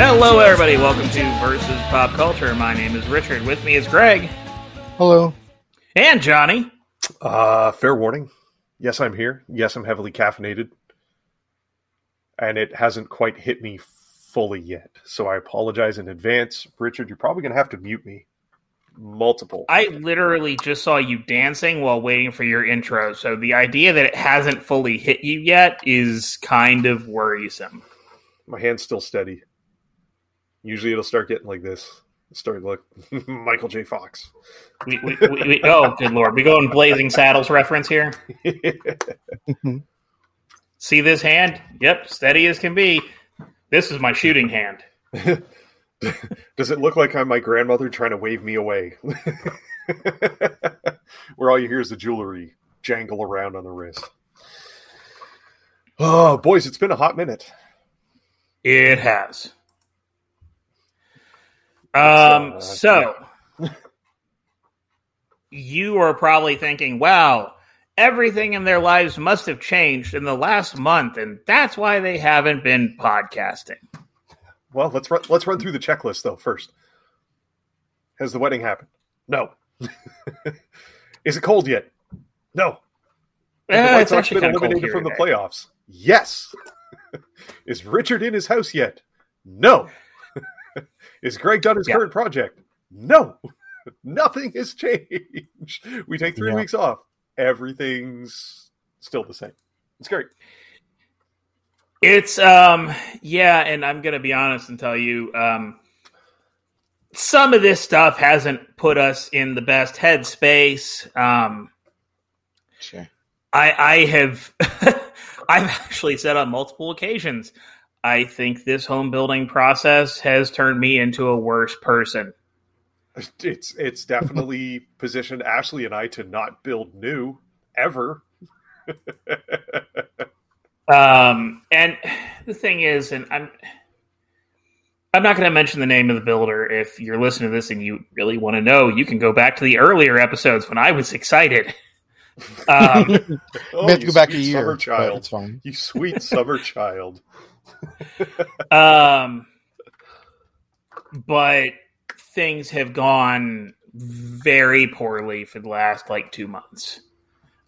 Hello, everybody. Welcome to Versus Pop Culture. My name is Richard. With me is Greg Hello. and Johnny. Uh, fair warning. Yes, I'm here. Yes, I'm heavily caffeinated. And it hasn't quite hit me fully yet. So I apologize in advance. Richard, you're probably going to have to mute me. Multiple. I literally just saw you dancing while waiting for your intro, so the idea that it hasn't fully hit you yet is kind of worrisome. My hand's still steady. Usually it'll start getting like this. Start look, Michael J. Fox. We, we, we, we, oh, good lord. We going Blazing Saddles reference here? See this hand? Yep, steady as can be. This is my shooting hand. Does it look like I'm my grandmother trying to wave me away? Where all you hear is the jewelry jangle around on the wrist. Oh, boys, it's been a hot minute. It has. Um, so you are probably thinking, wow, everything in their lives must have changed in the last month, and that's why they haven't been podcasting. Well, let's run, let's run through the checklist though first. Has the wedding happened? No. Is it cold yet? No. Have the Eh, White it's Sox actually been eliminated from the playoffs? Yes. Is Richard in his house yet? No. Is Greg done his Yeah. current project? No. Nothing has changed. We take three Yeah. weeks off. Everything's still the same. It's great. It's um yeah, and I'm gonna be honest and tell you, um some of this stuff hasn't put us in the best headspace. Um Sure. I I have I've actually said on multiple occasions, I think this home building process has turned me into a worse person. It's it's definitely positioned Ashley and I to not build new ever. Um, and the thing is, and I'm I'm not going to mention the name of the builder. If you're listening to this and you really want to know, you can go back to the earlier episodes when I was excited. Um, Oh, we have to you go back a year. summer but child. Fine. You sweet summer child. um, but things have gone very poorly for the last like two months.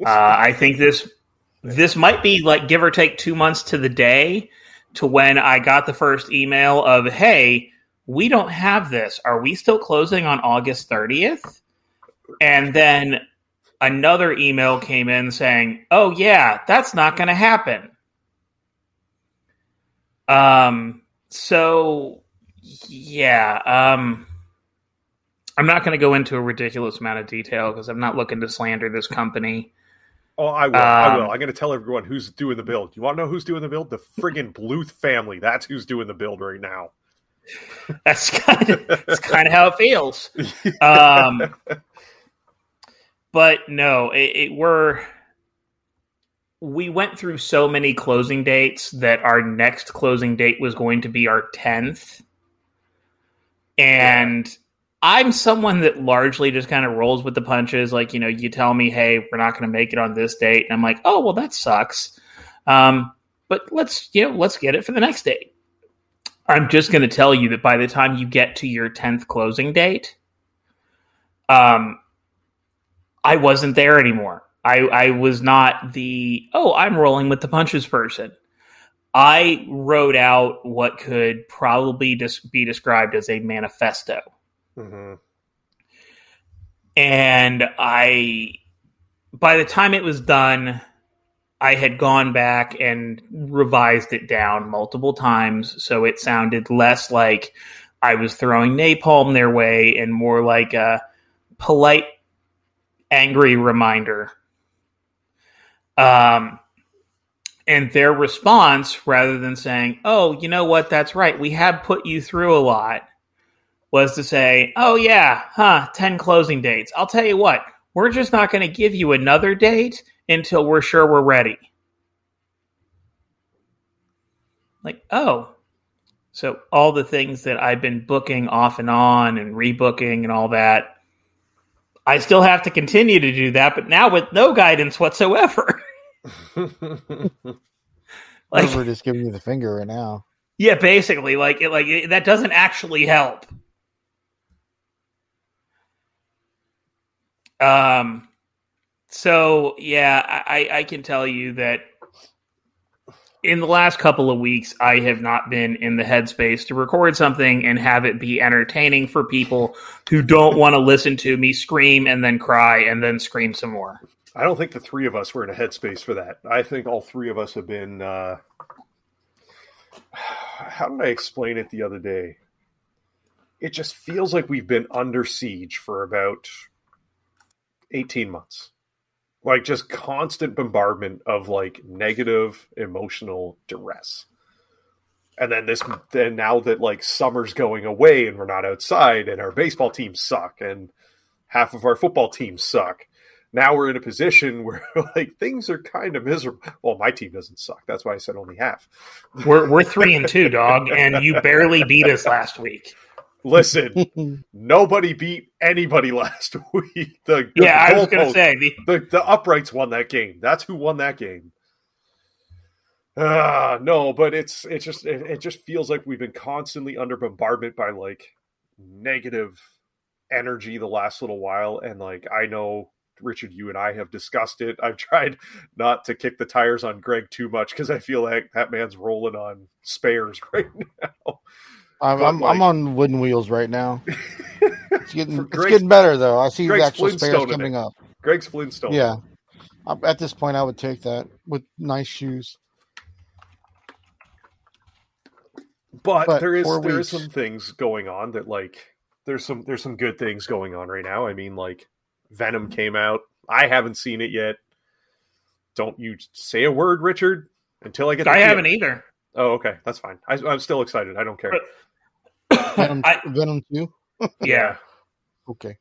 Uh, I think this this might be like give or take two months to the day to when I got the first email of hey, we don't have this. Are we still closing on August thirtieth? And then another email came in saying, "Oh yeah, that's not going to happen." Um. So yeah. Um. I'm not going to go into a ridiculous amount of detail because I'm not looking to slander this company. oh, I will. I Um, will. I'm going to tell everyone who's doing the build. You want to know who's doing the build? The friggin' Bluth family. That's who's doing the build right now. That's kind of that's kind of how it feels. Um, but no, it, it we're we went through so many closing dates that our next closing date was going to be our tenth, and I'm someone that largely just kind of rolls with the punches. Like you know, you tell me, "Hey, we're not going to make it on this date," and I'm like, "Oh, well, that sucks." Um, but let's you know, let's get it for the next date. I'm just going to tell you that by the time you get to your 10th closing date, um, I wasn't there anymore. I, I was not the, oh, I'm rolling with the punches person. I wrote out what could probably dis- be described as a manifesto. hmm And I, by the time it was done, I had gone back and revised it down multiple times so it sounded less like I was throwing napalm their way and more like a polite, angry reminder. Um, and their response, rather than saying, "Oh, you know what? That's right. We have put you through a lot," was to say, "Oh yeah, huh? Ten closing dates. I'll tell you what. We're just not going to give you another date until we're sure we're ready." Like, oh, so all the things that I've been booking off and on and rebooking and all that, I still have to continue to do that, but now with no guidance whatsoever. like, We're just giving you the finger right now. Yeah, basically, like it, like it, that doesn't actually help. Um, so yeah, I, I can tell you that in the last couple of weeks, I have not been in the headspace to record something and have it be entertaining for people who don't want to listen to me scream and then cry and then scream some more. I don't think the three of us were in a headspace for that. I think all three of us have been. Uh, how did I explain it the other day? It just feels like we've been under siege for about 18 months like just constant bombardment of like negative emotional duress and then this then now that like summer's going away and we're not outside and our baseball teams suck and half of our football teams suck now we're in a position where like things are kind of miserable well my team doesn't suck that's why i said only half we're we're three and two dog and you barely beat us last week Listen, nobody beat anybody last week. The, the yeah, I was going to say the... the the uprights won that game. That's who won that game. Uh, no, but it's it's just it, it just feels like we've been constantly under bombardment by like negative energy the last little while, and like I know Richard, you and I have discussed it. I've tried not to kick the tires on Greg too much because I feel like that man's rolling on spares right now. I'm I'm, like, I'm, on wooden wheels right now. It's getting it's getting better though. I see Greg's the actual spares coming up. Greg's Flintstone. Yeah, uh, at this point, I would take that with nice shoes. But, but there is there weeks. is some things going on that like there's some there's some good things going on right now. I mean, like Venom came out. I haven't seen it yet. Don't you say a word, Richard, until I get. I haven't either. Oh, okay, that's fine. I, am still excited. I don't care. Venom, I, Venom two. yeah. Okay.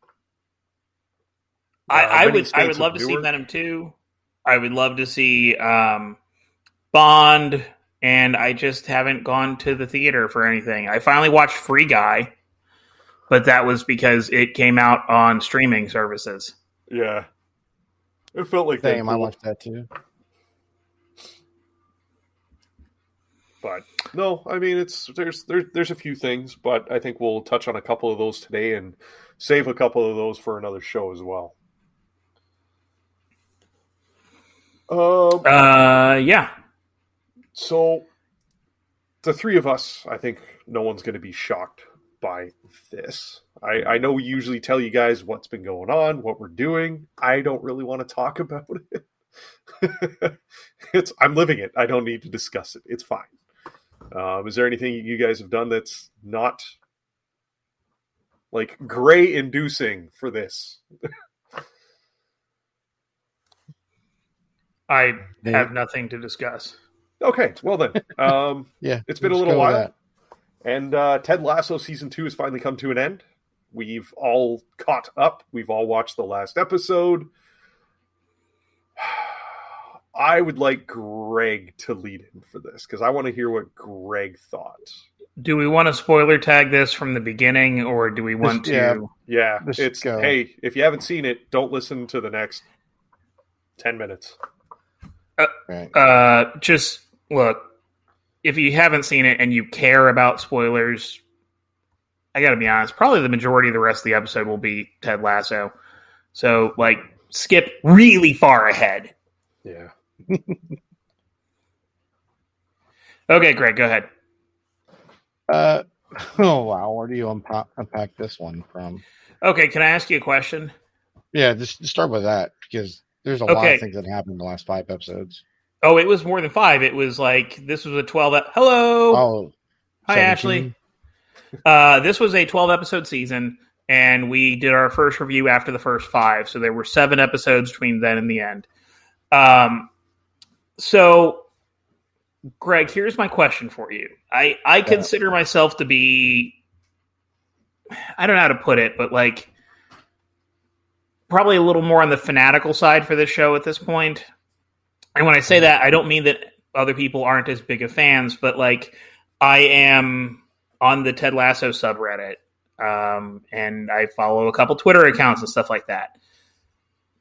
I, uh, I would I would love to see Venom two. I would love to see um, Bond, and I just haven't gone to the theater for anything. I finally watched Free Guy, but that was because it came out on streaming services. Yeah, it felt like Same, I watched that too. But no, I mean it's there's there's there's a few things, but I think we'll touch on a couple of those today and save a couple of those for another show as well. Um, uh, yeah. So the three of us, I think no one's going to be shocked by this. I, I know we usually tell you guys what's been going on, what we're doing. I don't really want to talk about it. it's I'm living it. I don't need to discuss it. It's fine. Um, is there anything you guys have done that's not like gray inducing for this? I have nothing to discuss. Okay, well then, um, yeah, it's been a little while, and uh, Ted Lasso season two has finally come to an end. We've all caught up. We've all watched the last episode. I would like Greg to lead in for this because I want to hear what Greg thought. Do we want to spoiler tag this from the beginning, or do we want to? Yeah, yeah. it's go. hey, if you haven't seen it, don't listen to the next ten minutes. Uh, right. uh, just look. If you haven't seen it and you care about spoilers, I got to be honest. Probably the majority of the rest of the episode will be Ted Lasso. So, like, skip really far ahead. Yeah. okay, Greg, go ahead. Uh, oh wow, where do you unpack, unpack this one from? Okay, can I ask you a question? Yeah, just, just start with that because there's a okay. lot of things that happened in the last five episodes. Oh, it was more than five. It was like this was a twelve. E- Hello. Oh, hi 17? Ashley. Uh, this was a twelve episode season, and we did our first review after the first five. So there were seven episodes between then and the end. Um, so, Greg, here's my question for you. I I consider myself to be I don't know how to put it, but like probably a little more on the fanatical side for this show at this point. And when I say that, I don't mean that other people aren't as big of fans, but like I am on the Ted Lasso subreddit, um, and I follow a couple Twitter accounts and stuff like that.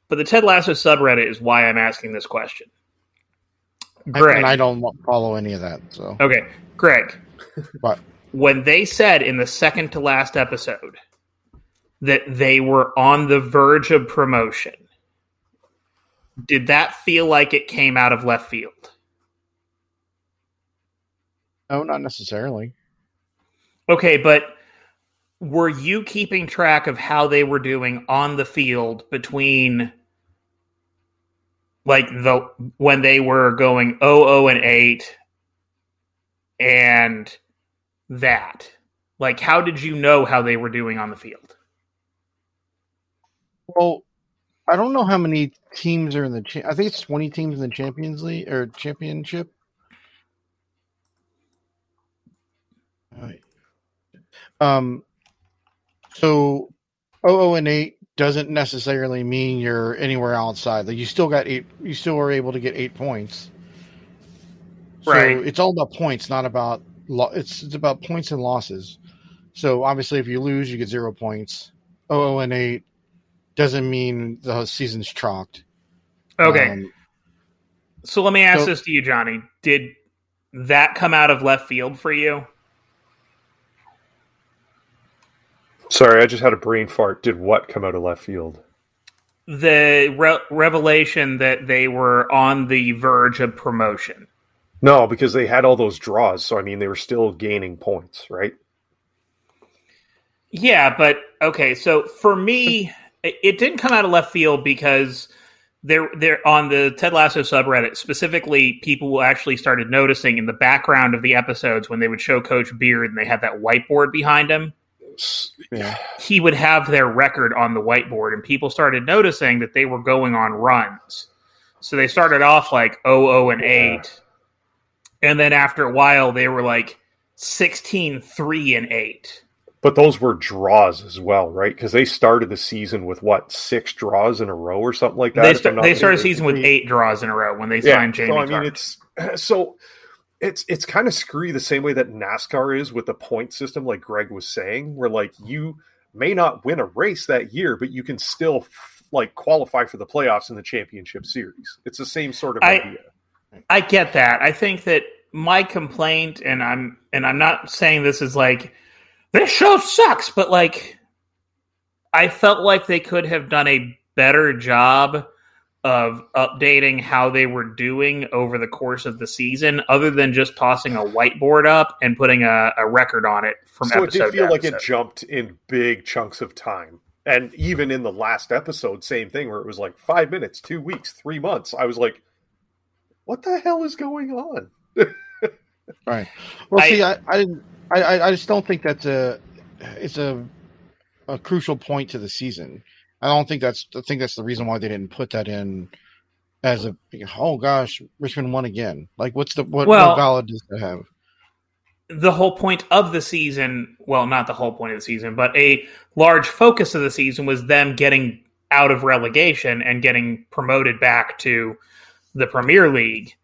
But the Ted Lasso subreddit is why I'm asking this question. Greg, and I don't follow any of that. So okay, Greg, But when they said in the second to last episode that they were on the verge of promotion, did that feel like it came out of left field? No, not necessarily. Okay, but were you keeping track of how they were doing on the field between like the when they were going 00 and 8 and that? Like how did you know how they were doing on the field? Well, I don't know how many teams are in the. Cha- I think it's twenty teams in the Champions League or Championship. Um, so 00 and 8 doesn't necessarily mean you're anywhere outside. Like you still got eight, you still are able to get eight points. So right. it's all about points, not about lo- it's it's about points and losses. So obviously, if you lose, you get zero points. 00 and 8 doesn't mean the season's chalked. Okay. Um, so let me ask so, this to you, Johnny. Did that come out of left field for you? Sorry, I just had a brain fart. Did what come out of left field? The re- revelation that they were on the verge of promotion. No, because they had all those draws. So, I mean, they were still gaining points, right? Yeah, but okay. So for me, it didn't come out of left field because there, there on the Ted Lasso subreddit, specifically, people actually started noticing in the background of the episodes when they would show Coach Beard and they had that whiteboard behind him yeah. he would have their record on the whiteboard, and people started noticing that they were going on runs. So they started off like 0 and 8. And then after a while, they were like 16 3 and 8. But those were draws as well, right? Because they started the season with what six draws in a row or something like that. They, st- they started the season with eight draws in a row when they yeah, signed Jamie. So I mean, it's so it's it's kind of screwy the same way that NASCAR is with the point system, like Greg was saying, where like you may not win a race that year, but you can still like qualify for the playoffs in the championship series. It's the same sort of I, idea. I get that. I think that my complaint, and I'm and I'm not saying this is like this show sucks, but like I felt like they could have done a better job of updating how they were doing over the course of the season, other than just tossing a whiteboard up and putting a, a record on it from so episode. So it did feel like it jumped in big chunks of time, and even in the last episode, same thing where it was like five minutes, two weeks, three months. I was like, "What the hell is going on?" right. Well, I, see, I, I, I, I just don't think that's a it's a a crucial point to the season I don't think that's I think that's the reason why they didn't put that in as a oh gosh, Richmond won again. Like what's the what, well, what valid does that have? The whole point of the season, well, not the whole point of the season, but a large focus of the season was them getting out of relegation and getting promoted back to the Premier League.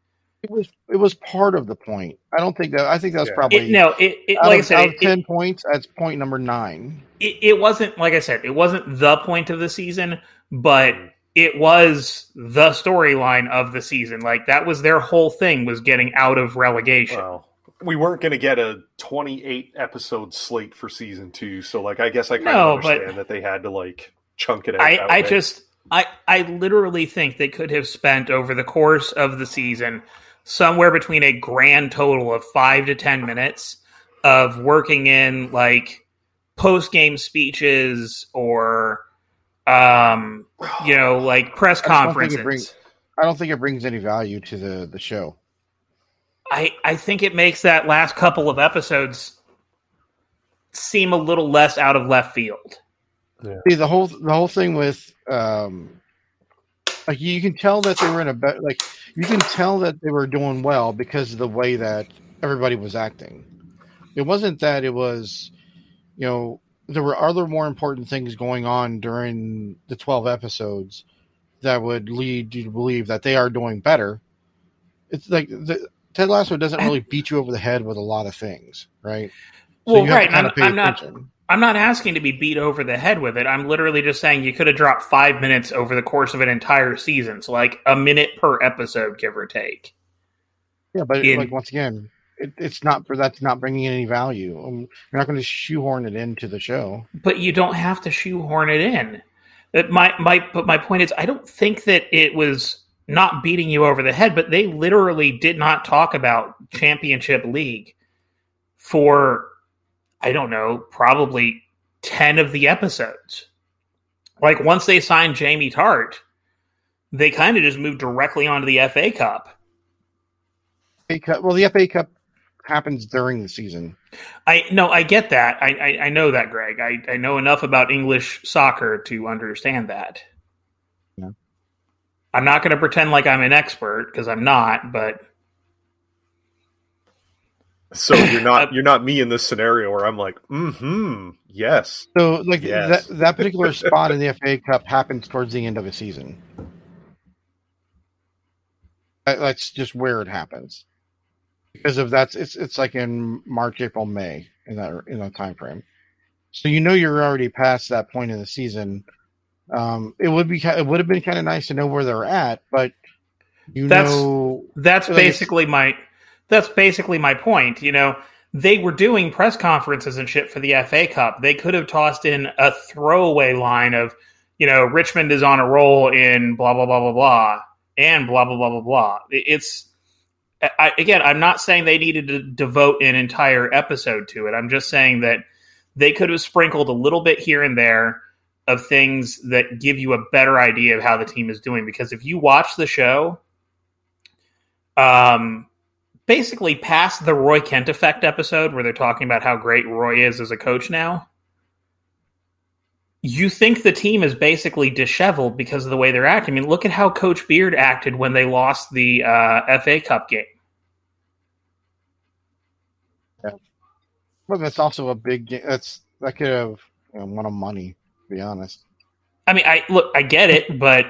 It was it was part of the point. I don't think that. I think that's yeah. probably it, no. It, it like of, I said, it, ten points. That's point number nine. It, wasn't like I said. It wasn't the point of the season, but mm. it was the storyline of the season. Like that was their whole thing was getting out of relegation. Well, we weren't going to get a twenty-eight episode slate for season two, so like I guess I kind no, of understand that they had to like chunk it out. I, I just I I literally think they could have spent over the course of the season somewhere between a grand total of five to 10 minutes of working in like post game speeches or, um, you know, like press conferences. Brings, I don't think it brings any value to the, the show. I, I think it makes that last couple of episodes seem a little less out of left field. Yeah. See the whole the whole thing with um, like you can tell that they were in a better like you can tell that they were doing well because of the way that everybody was acting. It wasn't that it was, you know, there were other more important things going on during the 12 episodes that would lead you to believe that they are doing better. It's like the, Ted Lasso doesn't really beat you over the head with a lot of things, right? So well, right. I'm, I'm not. I'm not asking to be beat over the head with it. I'm literally just saying you could have dropped five minutes over the course of an entire season, so like a minute per episode, give or take. Yeah, but In, like once again, it, it's not for that's not bringing any value. Um, you're not going to shoehorn it into the show. But you don't have to shoehorn it in. But my my but my point is, I don't think that it was not beating you over the head, but they literally did not talk about championship league for I don't know, probably ten of the episodes. Like once they signed Jamie Tartt, they kind of just moved directly onto the FA Cup. FA Cup. Well, the FA Cup happens during the season. I no, I get that. I I, I know that, Greg. I, I know enough about English soccer to understand that. Yeah. I'm not going to pretend like I'm an expert because I'm not, but So you're not you're not me in this scenario where I'm like, mm-hmm, yes. So, like Yes. that that particular spot in the FA Cup happens towards the end of a season. That- That's just where it happens because of that's it's it's like in March, April, May in that in that time frame. So you know you're already past that point in the season. Um, it would be ki- it would have been kind of nice to know where they're at, but you That's- know that's Like basically my that's basically my point. You know, they were doing press conferences and shit for the FA Cup. They could have tossed in a throwaway line of, you know, Richmond is on a roll in blah blah blah blah blah and blah blah blah blah blah. It's I, again, I'm not saying they needed to devote an entire episode to it. I'm just saying that they could have sprinkled a little bit here and there of things that give you a better idea of how the team is doing. Because if you watch the show, um, basically past the Roy Kent effect episode where they're talking about how great Roy is as a coach now, you think the team is basically disheveled because of the way they're acting. I mean, look at how Coach Beard acted when they lost the uh, FA Cup game. Well, that's also a big. ga- That's that could have you know, won them money. To be honest, I mean, I look, I get it, but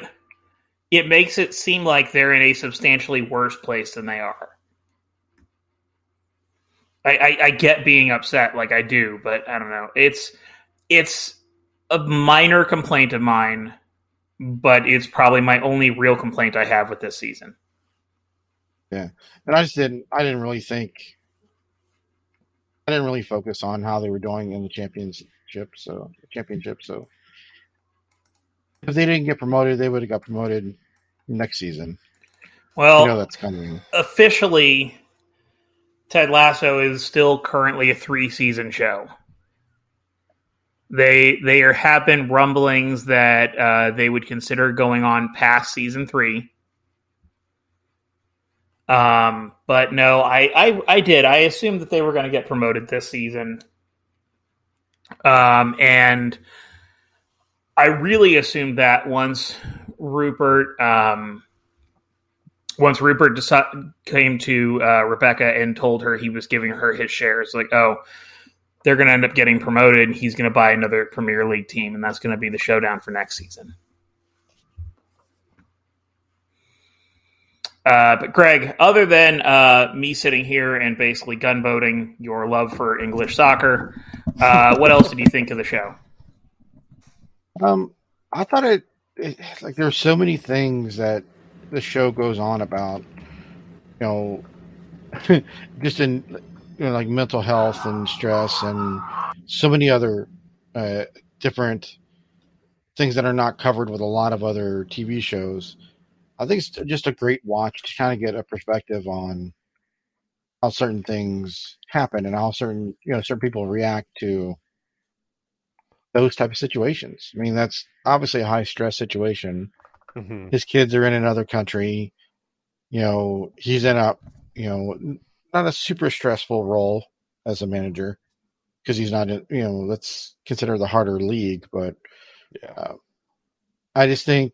it makes it seem like they're in a substantially worse place than they are. I, I, I get being upset, like I do, but I don't know. It's it's a minor complaint of mine, but it's probably my only real complaint I have with this season. Yeah, and I just didn't. I didn't really think. I didn't really focus on how they were doing in the championship. So championship. So if they didn't get promoted, they would have got promoted next season. Well, you know that's coming. officially, Ted Lasso is still currently a three season show. They there have been rumblings that uh, they would consider going on past season three. Um, but no, I, I I did. I assumed that they were going to get promoted this season. Um, and I really assumed that once Rupert um, once Rupert deci- came to uh, Rebecca and told her he was giving her his shares, like, oh, they're going to end up getting promoted. And He's going to buy another Premier League team, and that's going to be the showdown for next season. Uh, but Greg, other than uh, me sitting here and basically gunboating your love for English soccer, uh, what else did you think of the show? Um, I thought it, it like there's so many things that the show goes on about. You know, just in you know like mental health and stress and so many other uh, different things that are not covered with a lot of other TV shows. I think it's just a great watch to kind of get a perspective on how certain things happen and how certain you know certain people react to those type of situations. I mean, that's obviously a high stress situation. Mhm. His kids are in another country. You know, he's in a you know not a super stressful role as a manager because he's not in you know let's consider the harder league, but Yeah. I just think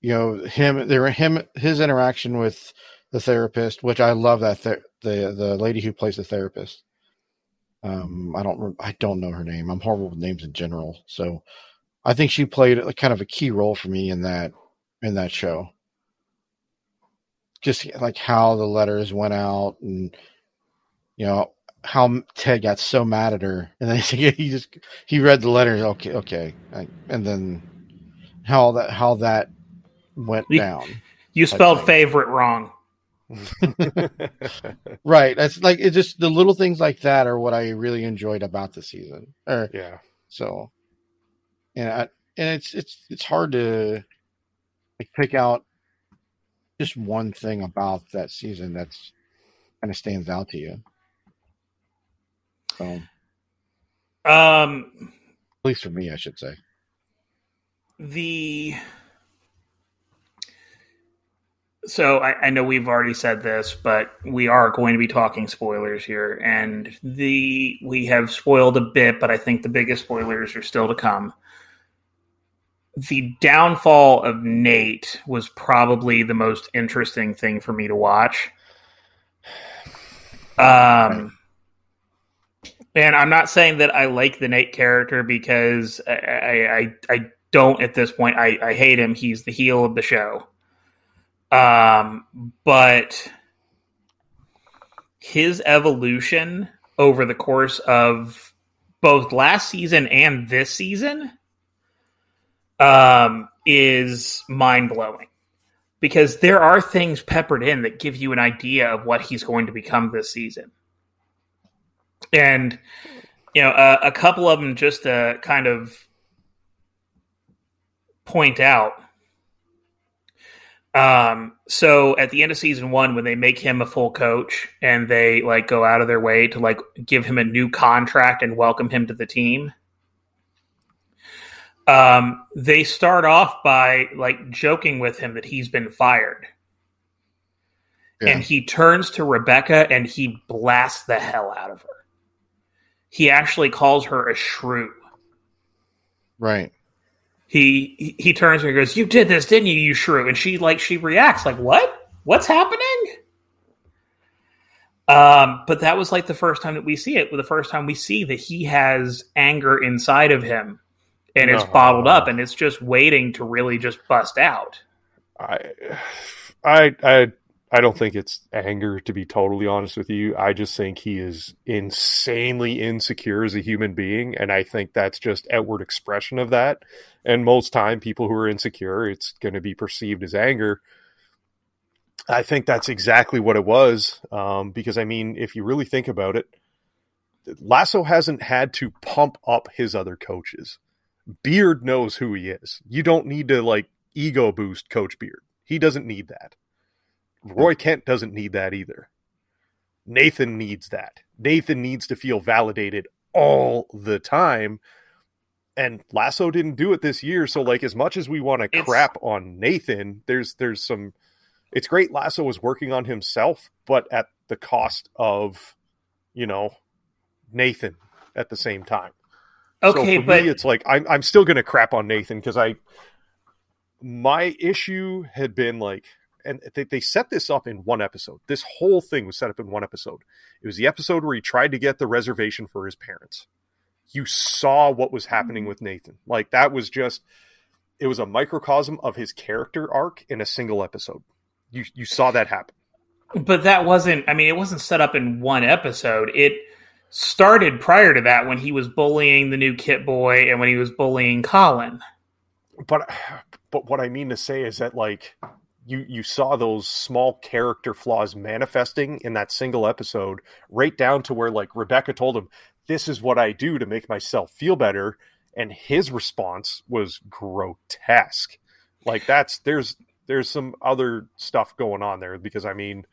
you know him there him his interaction with the therapist, which I love that ther- the the lady who plays the therapist. Um, I don't I don't know her name. I'm horrible with names in general, so I think she played kind of a key role for me in that in that show. Just like how the letters went out, and you know how Ted got so mad at her, and then he just he read the letters. Okay, okay, and then how that how that went You- down. You spelled Okay. favorite wrong. right. That's like it's just the little things like that are what I really enjoyed about the season. Or yeah. so, and I, and it's it's it's hard to like pick out just one thing about that season that's kind of stands out to you. So, Um, at least for me, I should say. the so I, I know we've already said this, but we are going to be talking spoilers here, and the we have spoiled a bit, but I think the biggest spoilers are still to come. The downfall of Nate was probably the most interesting thing for me to watch. Um, and I'm not saying that I like the Nate character because I I, I, don't at this point. I, I hate him. He's the heel of the show. Um, but his evolution over the course of both last season and this season um, is mind blowing because there are things peppered in that give you an idea of what he's going to become this season. And, you know, uh, a couple of them just to kind of point out. Um, so at the end of season one, when they make him a full coach and they like go out of their way to like give him a new contract and welcome him to the team, um, they start off by like joking with him that he's been fired. Yeah. And he turns to Rebecca and he blasts the hell out of her. He actually calls her a shrew. Right. He he- he turns and goes, "You did this, didn't you, you shrew?" And she like she reacts like, "What? What's happening?" Um, but that was like the first time that we see it. The first time we see that he has anger inside of him, and it's bottled up, and it's just waiting to really just bust out. I, I, I, I don't think it's anger. To be totally honest with you, I just think he is insanely insecure as a human being, and I think that's just outward expression of that. And most time, people who are insecure, it's going to be perceived as anger. I think that's exactly what it was. Um, because I mean, if you really think about it, Lasso hasn't had to pump up his other coaches. Beard knows who he is. You don't need to like ego boost Coach Beard. He doesn't need that. Roy Kent doesn't need that either. Nathan needs that. Nathan needs to feel validated all the time. And Lasso didn't do it this year. So like as much as we want to crap on Nathan, there's there's some it's great Lasso was working on himself, but at the cost of, you know, Nathan at the same time. Okay, so for but me, it's like I'm I'm still gonna crap on Nathan because I my issue had been like, and they, they set this up in one episode. This whole thing was set up in one episode. It was the episode where he tried to get the reservation for his parents. You saw what was happening mm-hmm. with Nathan. Like that was just it was a microcosm of his character arc in a single episode. You you saw that happen. but that wasn't. I mean, it wasn't set up in one episode. It started prior to that when he was bullying the new Kit Boy and when he was bullying Colin. but but what I mean to say is that like you you saw those small character flaws manifesting in that single episode, right down to where like Rebecca told him, "This is what I do to make myself feel better," and his response was grotesque. Like that's there's there's some other stuff going on there because I mean,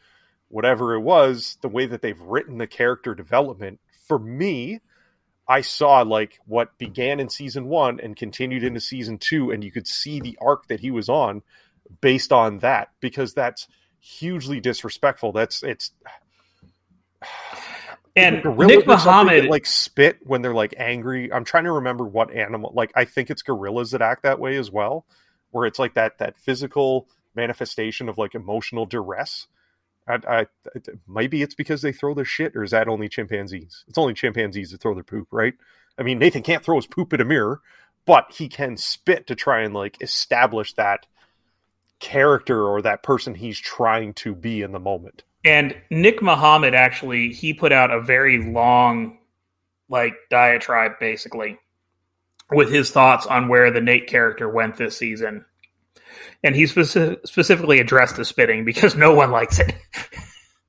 whatever it was, the way that they've written the character development for me I saw like what began in season one and continued into season two, and you could see the arc that he was on based on that because that's hugely disrespectful. That's it's And Nick Mohammed, that, like spit when they're like angry. I'm trying to remember what animal. Like I think it's gorillas that act that way as well, where it's like that that physical manifestation of like emotional duress. I, I, maybe it's because they throw their shit, or is that only chimpanzees? It's only chimpanzees that throw their poop, right? I mean, Nathan can't throw his poop at a mirror, but he can spit to try and like establish that character or that person he's trying to be in the moment. And Nick Mohammed actually he put out a very long like diatribe basically with his thoughts on where the Nate character went this season. And he speci- specifically addressed the spitting because no one likes it.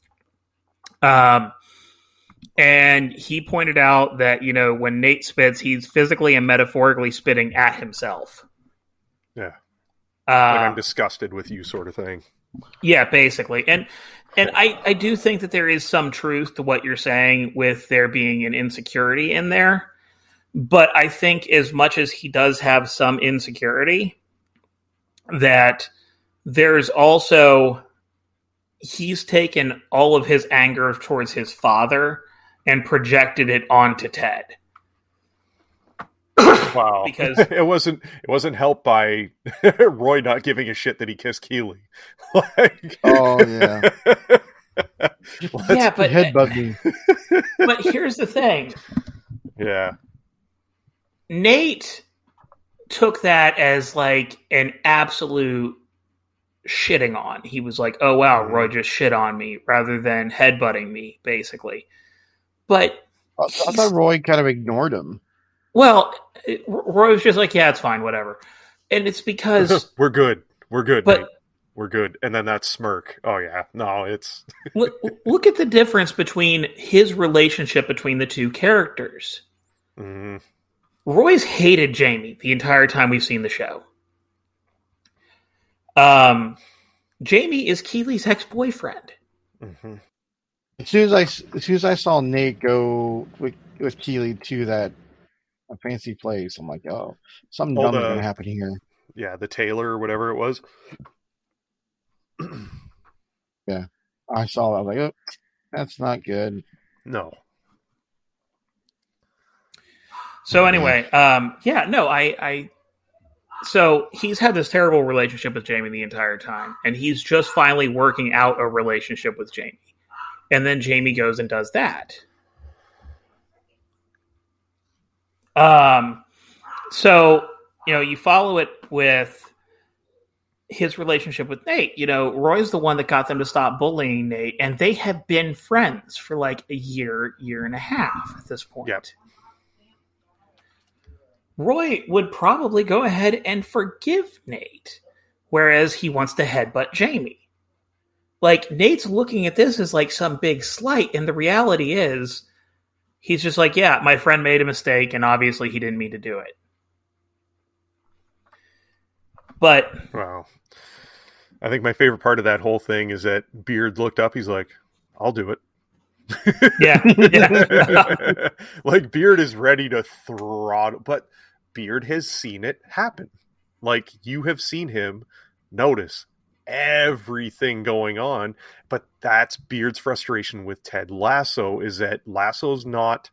um, and he pointed out that you know when Nate spits, he's physically and metaphorically spitting at himself. Yeah. Uh, Like I'm disgusted with you, sort of thing. yeah, basically, and and I I do think that there is some truth to what you're saying with there being an insecurity in there, but I think as much as he does have some insecurity, that there's also he's taken all of his anger towards his father and projected it onto Ted. Wow. Because- it wasn't it wasn't helped by Roy not giving a shit that he kissed Keeley. like, Oh yeah, yeah, but headbutt me. but here's the thing. yeah. Nate took that as like an absolute shitting on. He was like, "Oh wow, Roy just shit on me," rather than headbutting me, basically. But I, I thought Roy kind of ignored him. well, it- Roy was just like, "Yeah, it's fine, whatever," and it's because We're good. We're good. But- Nate. We're good. And then that smirk. Oh yeah. No, it's look, look at the difference between his relationship between the two characters. mm, Roy's hated Jamie the entire time we've seen the show. Um, Jamie is Keeley's ex boyfriend. mhm. As soon as I as soon as I saw Nate go with with Keeley to that a fancy place, I'm like, oh, something Oh, dumb is gonna happen here. yeah, the tailor or whatever it was. Yeah, I saw that. I was like, oh, that's not good. No. So anyway, um, yeah, no, I, I, so he's had this terrible relationship with Jamie the entire time, and he's just finally working out a relationship with Jamie, and then Jamie goes and does that. Um, so you know, you follow it with his relationship with Nate. You know, Roy's the one that got them to stop bullying Nate, and they have been friends for like a year, year and a half at this point. Yep. Roy would probably go ahead and forgive Nate, whereas he wants to headbutt Jamie. Like, Nate's looking at this as like some big slight, and the reality is, he's just like, yeah, my friend made a mistake, and obviously he didn't mean to do it. But Wow. I think my favorite part of that whole thing is that Beard looked up. He's like, "I'll do it." yeah, yeah. like Beard is ready to throttle, but Beard has seen it happen. Like you have seen him notice everything going on, but that's Beard's frustration with Ted Lasso is that Lasso's not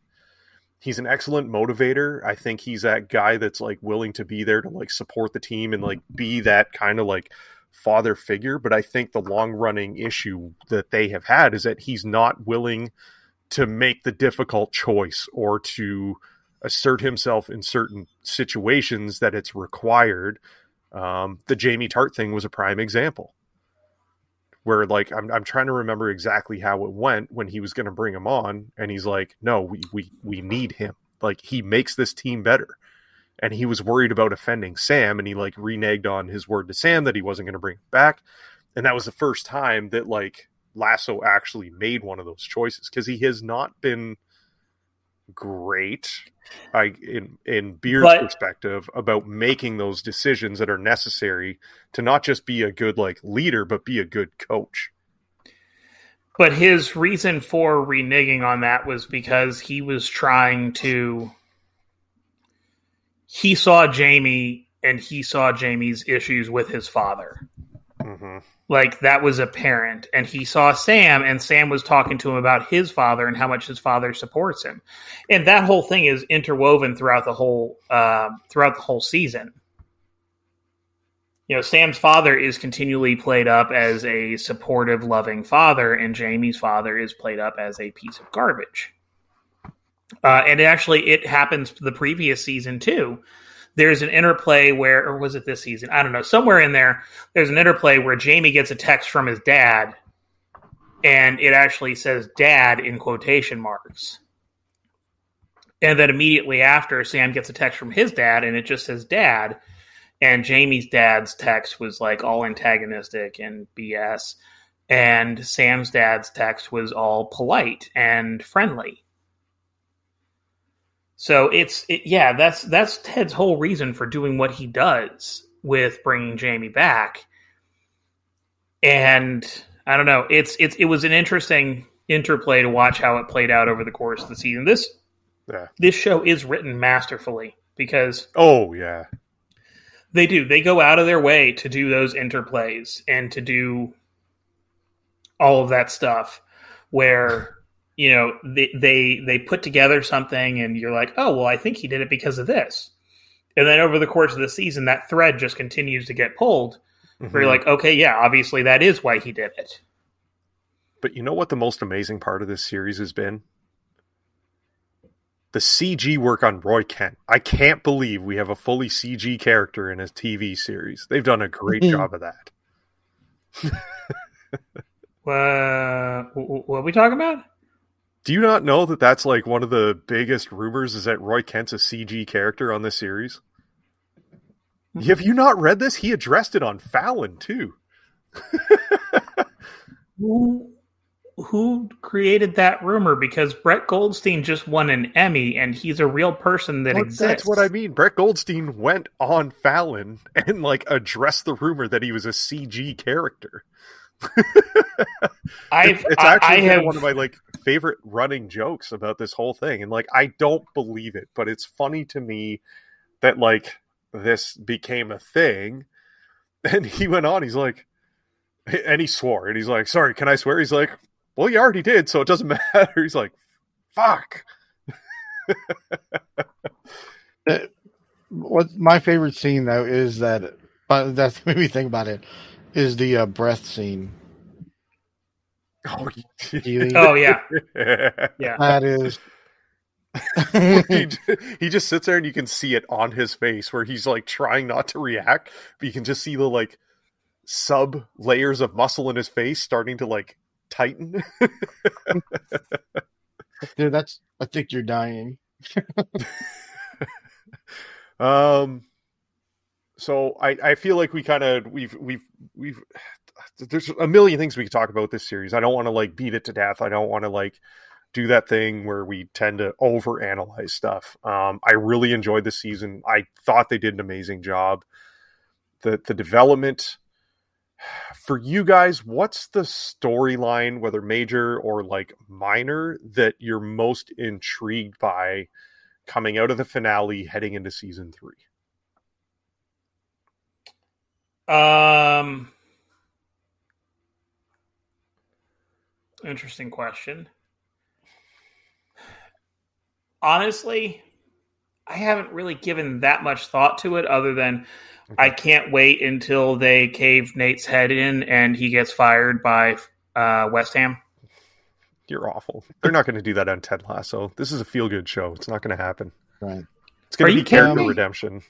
he's an excellent motivator. I think he's that guy that's like willing to be there to like support the team and like be that kind of like father figure. But I think the long running issue that they have had is that he's not willing to make the difficult choice or to assert himself in certain situations that it's required. Um, the Jamie Tartt thing was a prime example. Where like I'm, I'm trying to remember exactly how it went when he was going to bring him on and he's like no we, we we need him. Like he makes this team better. And he was worried about offending sam and he like reneged on his word to sam that he wasn't going to bring him back. And that was the first time that like lasso actually made one of those choices because he has not been great I in in Beard's But- perspective about making those decisions that are necessary to not just be a good like leader but be a good coach. But his reason for reneging on that was because he was trying to. He saw Jamie and he saw Jamie's issues with his father. Hmm Like that was apparent. And he saw Sam, and Sam was talking to him about his father and how much his father supports him. And that whole thing is interwoven throughout the whole um throughout the whole season. You know, Sam's father is continually played up as a supportive, loving father, and Jamie's father is played up as a piece of garbage. Uh, and actually, it happens the previous season too. There's an interplay where, or was it this season? I don't know. Somewhere in there, there's an interplay where Jamie gets a text from his dad, and it actually says "dad" in quotation marks. And then immediately after, Sam gets a text from his dad, and it just says "dad." and Jamie's dad's text was like all antagonistic and BS, and Sam's dad's text was all polite and friendly. So it's it, yeah, that's that's Ted's whole reason for doing what he does with bringing Jamie back. And I don't know, it's it's it was an interesting interplay to watch how it played out over the course of the season. This Yeah. this show is written masterfully because Oh yeah. they do. They go out of their way to do those interplays and to do all of that stuff where you know they they they put together something and you're like, "Oh, well, I think he did it because of this." And then over the course of the season that thread just continues to get pulled where Mhm. you're like, "Okay, yeah, obviously that is why he did it." But you know what the most amazing part of this series has been? The CG work on Roy Kent. I can't believe we have a fully CG character in a TV series. They've done a great job of that. Uh, wh- wh- what are we talking about? Do you not know that that's like one of the biggest rumors is that Roy Kent's a CG character on this series? Hmm. Have you not read this? He addressed it on Fallon too. Who who created that rumor? Because Brett Goldstein just won an Emmy, and he's a real person that Well, exists. that's what I mean. Brett Goldstein went on Fallon and like addressed the rumor that he was a CG character. I've it's actually I been have one of my like favorite running jokes about this whole thing and like i don't believe it but it's funny to me that like this became a thing. And he went on he's like and he swore and he's like sorry can i swear? He's like well you already did so it doesn't matter. He's like fuck. Uh, what my favorite scene though is that, but that's made me think about it, is the uh, breath scene. oh, oh yeah yeah That is. he, he just sits there and you can see it on his face where he's like trying not to react but you can just see the like sub layers of muscle in his face starting to like tighten Dude, that's. I think you're dying. um so i i feel like we kind of we've we've we've there's a million things we could talk about this series. I don't want to like beat it to death. I don't want to like do that thing where we tend to over analyze stuff. Um i really enjoyed the season. I thought they did an amazing job. The the development for you guys what's the storyline whether major or like minor that you're most intrigued by coming out of the finale heading into season three um interesting question honestly i haven't really given that much thought to it other than i can't wait until they cave nate's head in and he gets fired by uh, west ham You're awful. They're not going to do that on Ted Lasso. This is a feel good show. It's not going to happen. Right. It's going to be character me? redemption.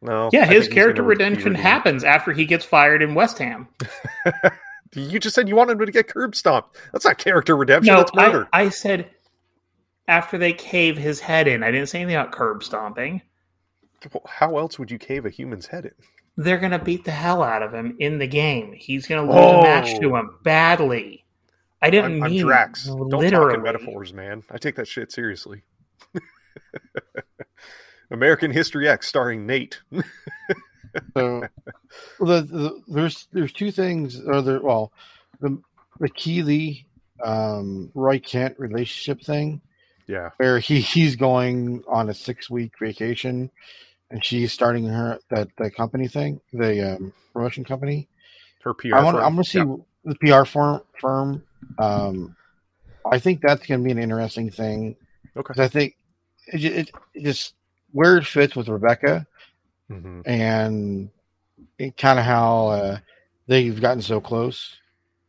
No. yeah his character redemption happens after he gets fired in west ham You just said you wanted him to get curb stomped. That's not character redemption. no That's I, murder. I said after they cave his head in i didn't say anything about curb stomping How else would you cave a human's head in? they're going to beat the hell out of him in the game. He's going to lose a match to Oh. him badly. I didn't I'm, I'm mean Drax. Don't talk in metaphors, man. I take that shit seriously. American History X starring Nate. So, well, the, the, there's there's two things. Or there, well, the the Keeley um, Roy Kent relationship thing, yeah. where he he's going on a six week vacation, and she's starting her that the company thing, the um, promotion company. Her PR. I want. firm. I'm gonna see Yeah. the PR firm. Firm. Um, I think that's gonna be an interesting thing. Okay. I think it, it, it just where it fits with Rebecca Mhm. and kind of how uh, they've gotten so close.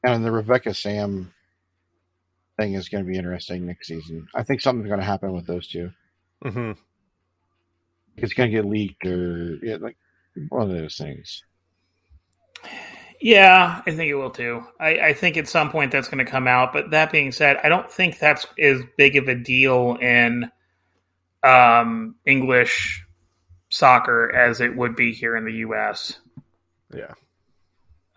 And the Rebecca Sam thing is going to be interesting next season. I think something's going to happen with those two. mm-hmm. It's going to get leaked or yeah, like one of those things. Yeah, I think it will too. I, I think at some point that's going to come out. But that being said, I don't think that's as big of a deal in um, English soccer as it would be here in the U.S. Yeah.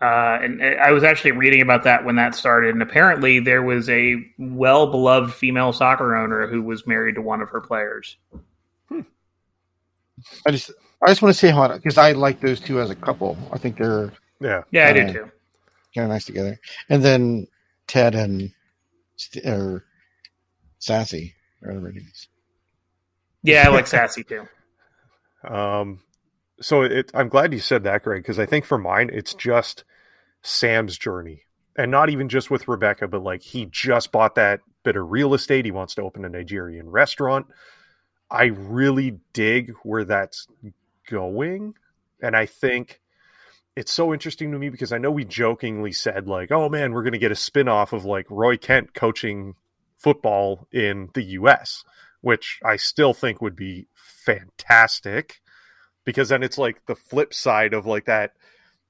Uh, and I was actually reading about that when that started, and apparently there was a well beloved female soccer owner who was married to one of her players. I just I just want to say how because I like those two as a couple. I think they're Yeah. Yeah, I Uh, do too. kind of nice together. And then Ted and or Sassy, or whatever it is. Yeah, I like Sassy too. Um, so it, I'm glad you said that, Greg, because I think for mine, it's just Sam's journey, and not even just with Rebecca, but like he just bought that bit of real estate. He wants to open a Nigerian restaurant. I really dig where that's going, and I think it's so interesting to me because I know we jokingly said like, "Oh man, we're going to get a spin-off of like Roy Kent coaching football in the US." Which I still think would be fantastic because then it's like the flip side of like that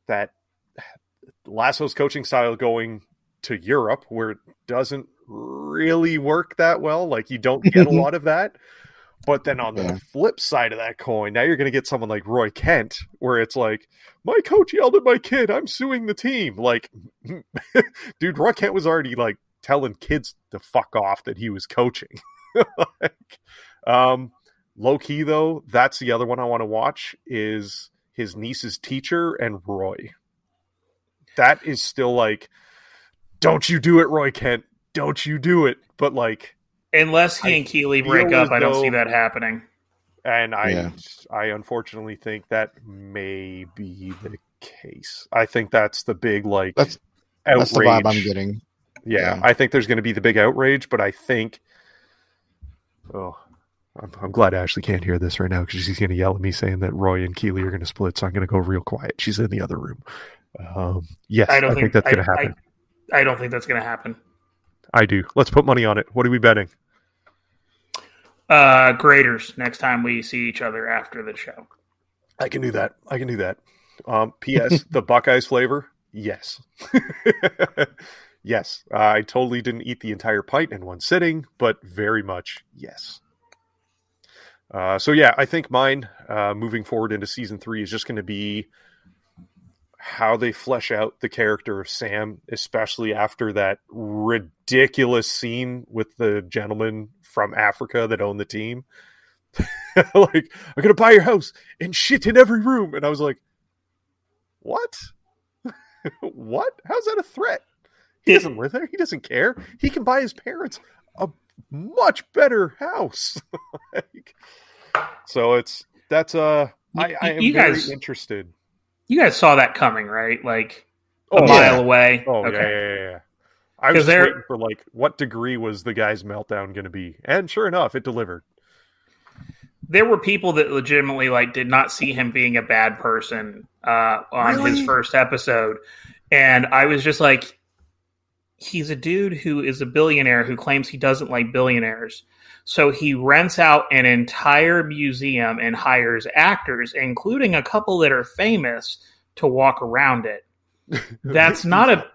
that Lasso's coaching style going to Europe where it doesn't really work that well. Like you don't get a lot of that. But then on the Yeah. flip side of that coin now you're going to get someone like Roy Kent where it's like my coach yelled at my kid I'm suing the team. Like dude Roy Kent was already like telling kids to fuck off that he was coaching like, um, low key though, that's the other one I want to watch is his niece's teacher and Roy. That is still like, don't you do it, Roy Kent? Don't you do it? But like, Unless he I and Keeley break as up, I don't though- see that happening. and I, Yeah. I unfortunately think that may be the case. I think that's the big like That's- outrage. That's the vibe I'm getting. Yeah, Yeah. I think there's going to be the big outrage, but I think. Oh, I'm, I'm glad Ashley can't hear this right now because she's going to yell at me saying that Roy and Keeley are going to split. So I'm going to go real quiet. She's in the other room. Um, yes, I I, don't think, think, that's going to happen. I, I don't think that's going to happen. I, do. Let's put money on it. What are we betting? Uh, Graeter's next time we see each other after the show. I can do that. I can do that. Um, P.S. the Buckeyes flavor, yes, yes. I totally didn't eat the entire pint in one sitting, but very much yes. Uh, so yeah, I think mine uh, moving forward into season three is just going to be how they flesh out the character of Sam, especially after that ridiculous scene with the gentleman from Africa that owned the team. like, I'm gonna buy your house and shit in every room. And I was like, What? what? How's that a threat? He doesn't live there. He doesn't care. He can buy his parents a much better house. like, so it's that's uh I, I am You very guys- interested. You guys saw that coming, right? Like a Oh, mile yeah. away. Oh okay. yeah, yeah, yeah. I was just they're- waiting for like what degree was the guy's meltdown going to be, and sure enough, it delivered. There were people that legitimately like did not see him being a bad person uh, on his first episode, and I was just like, he's a dude who is a billionaire who claims he doesn't like billionaires. So he rents out an entire museum and hires actors, including a couple that are famous, to walk around it. That's not a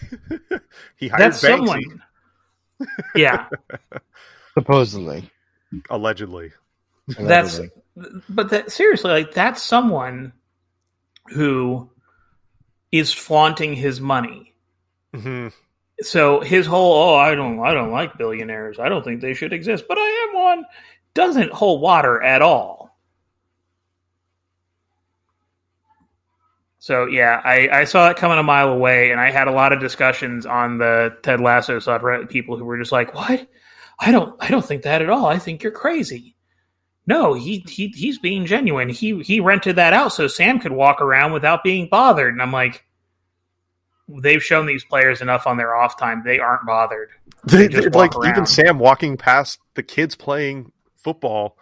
he hired that's Banksy, someone. Yeah, Supposedly. allegedly. That's- Allegedly. but that seriously, like that's someone who is flaunting his money. hmm So his whole oh I don't I don't like billionaires. I don't think they should exist, but I am one doesn't hold water at all. So yeah, I, I saw it coming a mile away, and I had a lot of discussions on the Ted Lasso subreddit. People who were just like, "What? I don't I don't think that at all. I think you're crazy." No, he he he's being genuine. He he rented that out so Sam could walk around without being bothered, and I'm like, they've shown these players enough on their off time; they aren't bothered. They, they- like even. Sam walking past the kids playing football,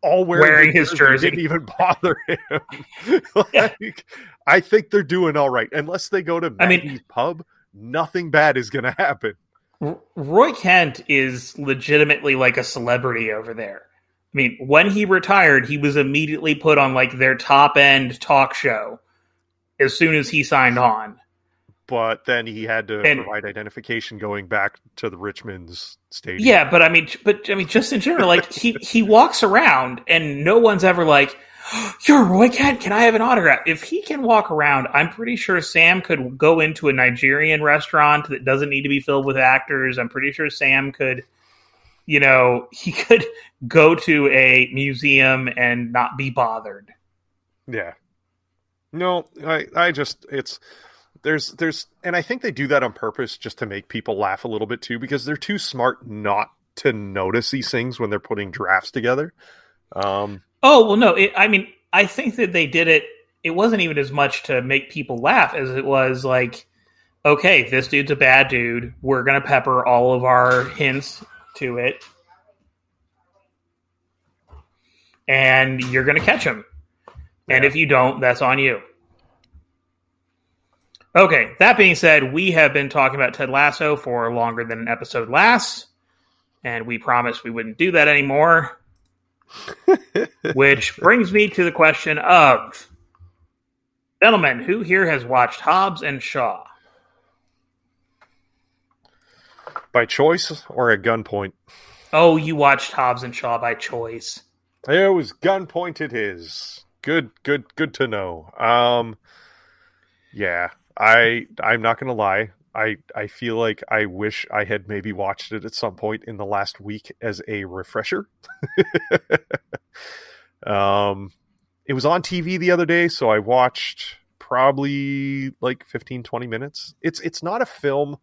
all wearing, Wearing his jersey. didn't even bother him. like, I think they're doing all right, unless they go to I mean- pub. Nothing bad is going to happen. Roy Kent is legitimately like a celebrity over there. I mean, when he retired, he was immediately put on like their top end talk show as soon as he signed on. But then he had to And- provide identification going back to the Richmond's stadium. Yeah, but I mean, but I mean, just in general, like he he walks around and no one's ever like, You're Roy Kent. Can I have an autograph? If he can walk around, I'm pretty sure Sam could go into a Nigerian restaurant that doesn't need to be filled with actors. I'm pretty sure Sam could, you know, he could go to a museum and not be bothered. Yeah. No, I I just it's there's there's and I think they do that on purpose just to make people laugh a little bit too because they're too smart not to notice these things when they're putting drafts together. Um, oh well, no, it, I mean, I think that they did it. It wasn't even as much to make people laugh as it was like, okay, this dude's a bad dude. We're gonna pepper all of our hints to it, and you're gonna catch him. And Yeah. if you don't, that's on you. Okay, that being said, we have been talking about Ted Lasso for longer than an episode lasts, and we promised we wouldn't do that anymore. Which brings me to the question of Gentlemen, who here has watched Hobbs and Shaw? by choice or at gunpoint. Oh, you watched Hobbs and Shaw by choice. It was gunpoint. It is good. Good. Good to know. Um, yeah, I I'm not gonna lie. I I feel like I wish I had maybe watched it at some point in the last week as a refresher. um, it was on TV the other day, so I watched probably like 15 20 minutes. It's it's not a film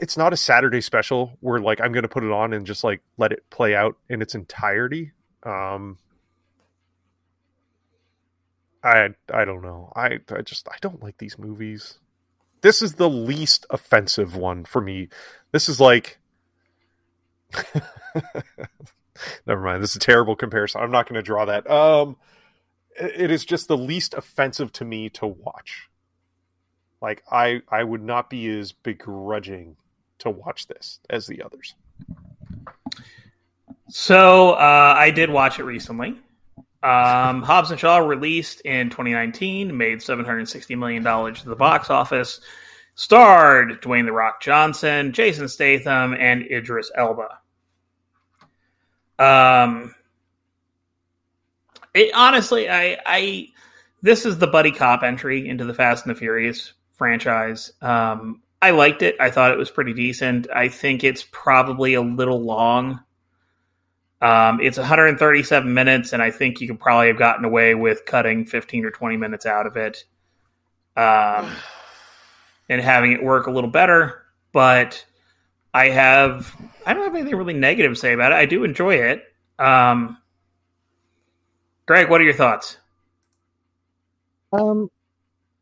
it's not a Saturday special where like I'm going to put it on and just like let it play out in its entirety. Um I I don't know. I I just I don't like these movies. This is the least offensive one for me. This is like Never mind. This is a terrible comparison. I'm not going to draw that. Um it is just the least offensive to me to watch. Like I I would not be as begrudging to watch this as the others. So uh, I did watch it recently. Um, Hobbs and Shaw released in 2019, made 760 million dollars to the box office, starred Dwayne the Rock Johnson, Jason Statham, and Idris Elba. Um, it, honestly, I, I this is the buddy cop entry into the Fast and the Furious franchise. Um, I liked it. I thought it was pretty decent. I think it's probably a little long. Um, it's 137 minutes, and I think you could probably have gotten away with cutting 15 or 20 minutes out of it, um, and having it work a little better. But I have I don't have anything really negative to say about it. I do enjoy it. Um, Greg, what are your thoughts? Um,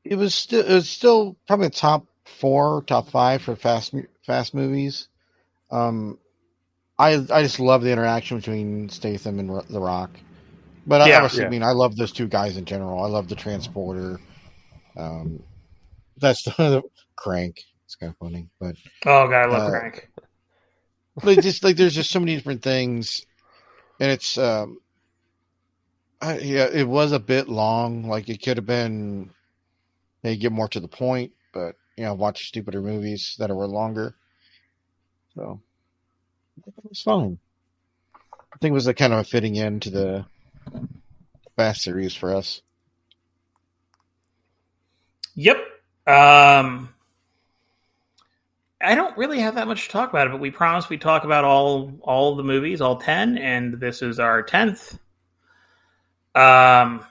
it was still it was still probably top four, top five for fast fast movies. Um, I I just love the interaction between Statham and The Rock. But I obviously, Yeah. Mean, I love those two guys in general. I love the transporter. Um, that's the crank. It's kind of funny, but Oh god, I love Uh, Crank. like just like there's just so many different things, and it's um, I, yeah, it was a bit long. Like it could have been, they get more to the point, but you know, watch stupider movies that were longer. So it was fine. I think it was a kind of a fitting end to the Fast series for us. Yep. Um, I don't really have that much to talk about it, but we promised we'd talk about all all the movies, all ten, and this is our tenth. Um,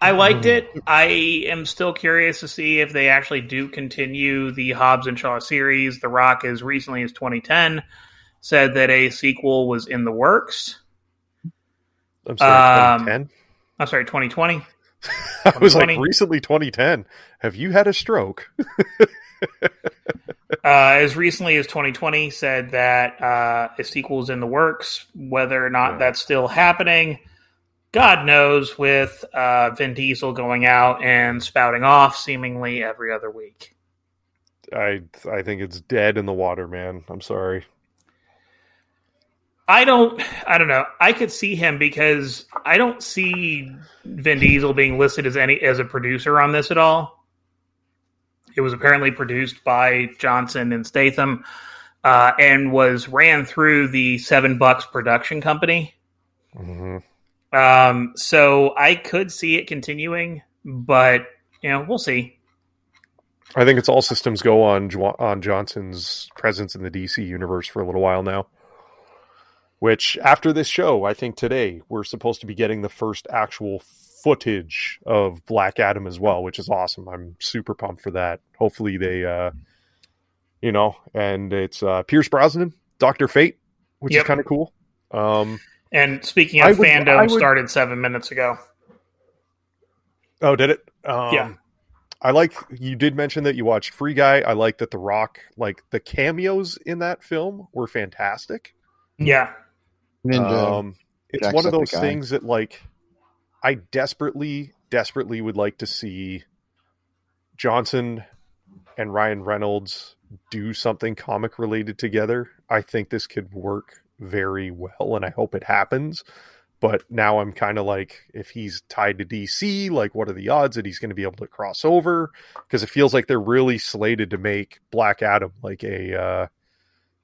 I liked it. I am still curious to see if they actually do continue the Hobbs and Shaw series. The Rock, as recently as 2010, said that a sequel was in the works. I'm sorry, Um, I'm sorry, 2020. I was like recently 2010. Have you had a stroke? uh, as recently as 2020 said that uh, a sequel is in the works. Whether or not Yeah. that's still happening, God knows. With uh, Vin Diesel going out and spouting off seemingly every other week. I I think it's dead in the water, man. I'm sorry. I don't. I don't know. I could see him because I don't see Vin Diesel being listed as any as a producer on this at all. It was apparently produced by Johnson and Statham, uh, and was ran through the Seven Bucks production company. hmm Um, so I could see it continuing, but you know, we'll see. I think it's all systems go on on Johnson's presence in the DC universe for a little while now. Which after this show, I think today we're supposed to be getting the first actual footage of Black Adam as well, which is awesome. I'm super pumped for that. Hopefully they uh you know, and it's uh Pierce Brosnan, Doctor Fate, which Yep. is kind of cool. Um And speaking I of would- fandom, would- started seven minutes ago. Oh, did it? Um, Yeah. I like you did mention that you watched Free Guy. I like that The Rock, like the cameos in that film were fantastic. Yeah, Ninja. Um, it's one of those things that like I desperately, desperately would like to see Johnson and Ryan Reynolds do something comic related together. I think this could work very well, and I hope it happens. But now I'm kind of like, if he's tied to DC, like, what are the odds that he's going to be able to cross over? Because it feels like they're really slated to make Black Adam like a uh,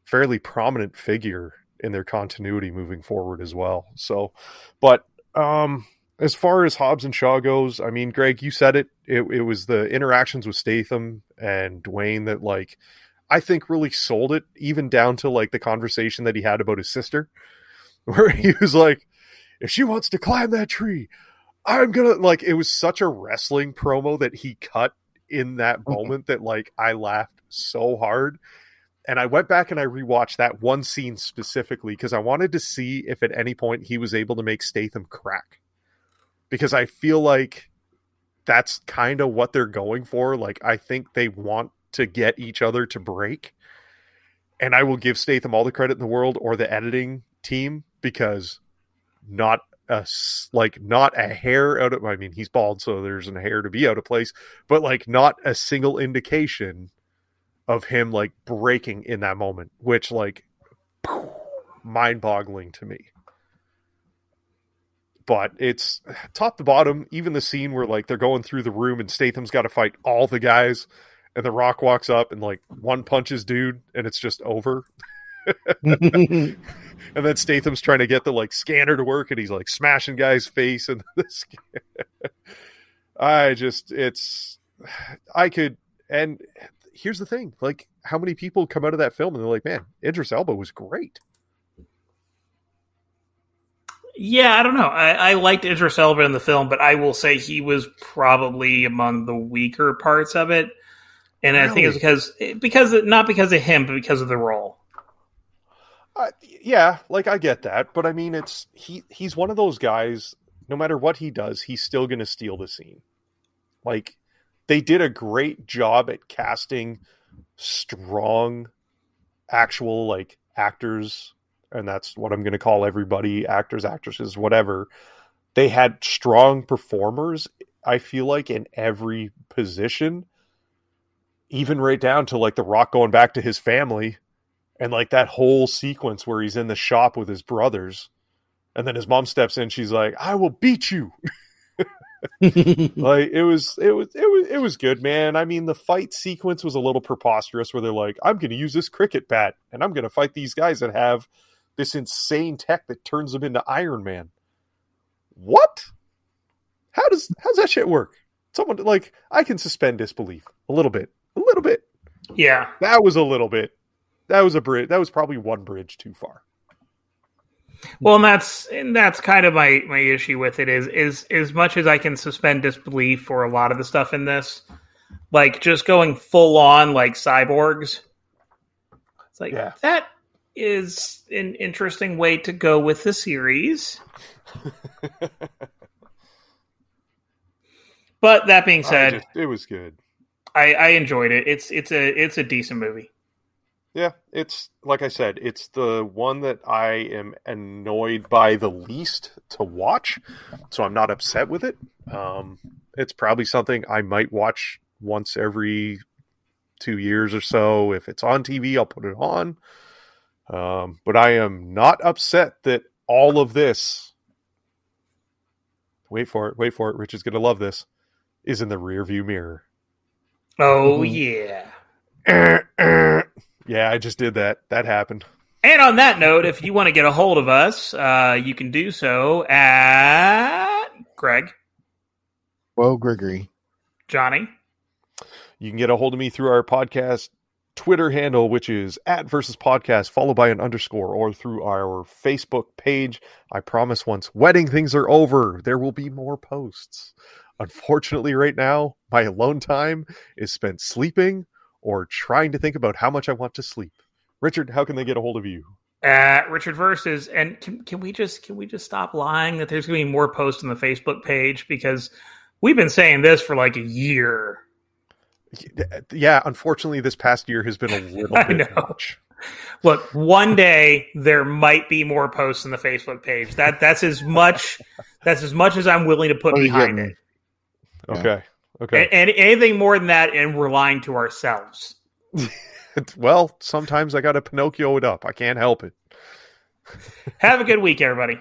fairly prominent figure in their continuity moving forward as well. So, but um, as far as Hobbs and Shaw goes, I mean, Greg, you said it. It, it was the interactions with Statham and Dwayne that, like, I think really sold it, even down to like the conversation that he had about his sister, where he mm-hmm. was like, if she wants to climb that tree, I'm gonna like it was such a wrestling promo that he cut in that mm-hmm. moment that like I laughed so hard. And I went back and I rewatched that one scene specifically because I wanted to see if at any point he was able to make Statham crack. Because I feel like that's kind of what they're going for. Like I think they want to get each other to break. And I will give Statham all the credit in the world or the editing team because not a like not a hair out of I mean he's bald so there's an hair to be out of place but like not a single indication of him like breaking in that moment which like mind-boggling to me but it's top to bottom even the scene where like they're going through the room and Statham's got to fight all the guys and the rock walks up and like one punches dude and it's just over and then Statham's trying to get the like scanner to work, and he's like smashing guys' face, and this. I just, it's, I could, and here's the thing: like, how many people come out of that film and they're like, "Man, Idris Elba was great." yeah. I don't know. I, I liked Idris Elba in the film, but I will say he was probably among the weaker parts of it. And I think it's because because not because of him, but because of the role. Uh, yeah, like I get that, but I mean, it's he. He's one of those guys. No matter what he does, he's still going to steal the scene. Like they did a great job at casting strong, actual like actors, and that's what I'm going to call everybody: actors, actresses, whatever. They had strong performers. I feel like in every position, even right down to like the Rock going back to his family and like that whole sequence where he's in the shop with his brothers and then his mom steps in she's like i will beat you. Like it was it was it was it was good man. I mean the fight sequence was a little preposterous where they're like i'm going to use this cricket bat and i'm going to fight these guys that have this insane tech that turns them into iron man. What? How does how's that shit work? Someone like i can suspend disbelief a little bit a little bit Yeah. that was a little bit that was a bridge that was probably one bridge too far Well, and that's and that's kind of my my issue with it is is as much as I can suspend disbelief for a lot of the stuff in this, like just going full on like cyborgs. It's like Yeah. that is an interesting way to go with the series. But that being said, just- it was good I, I enjoyed it. It's it's a it's a decent movie. yeah it's like i said it's the one that i am annoyed by the least to watch so i'm not upset with it um it's probably something i might watch once every two years or so if it's on tv i'll put it on um but i am not upset that all of this wait for it wait for it rich is gonna love this is in the rear view mirror Oh Mhm. yeah. yeah, I just did that. That happened. And on that note, if you want to get a hold of us, uh, you can do so at Greg, Whoa, Gregory. Johnny, You can get a hold of me through our podcast Twitter handle, which is at versus podcast, followed by an underscore, or through our Facebook page. I promise once wedding things are over, there will be more posts. Unfortunately, right now, my alone time is spent sleeping or trying to think about how much I want to sleep. Richard, how can they get a hold of you? at Richard Versus, and can, can we just can we just stop lying that there's going to be more posts on the Facebook page because we've been saying this for like a year. Yeah, unfortunately, this past year has been a little bit much. Look, one day there might be more posts on the Facebook page. That that's as much that's as much as I'm willing to put What are you behind it. Okay. Okay. And, and anything more than that, and we're lying to ourselves. well, sometimes I got to Pinocchio it up. I can't help it. Have a good week, everybody.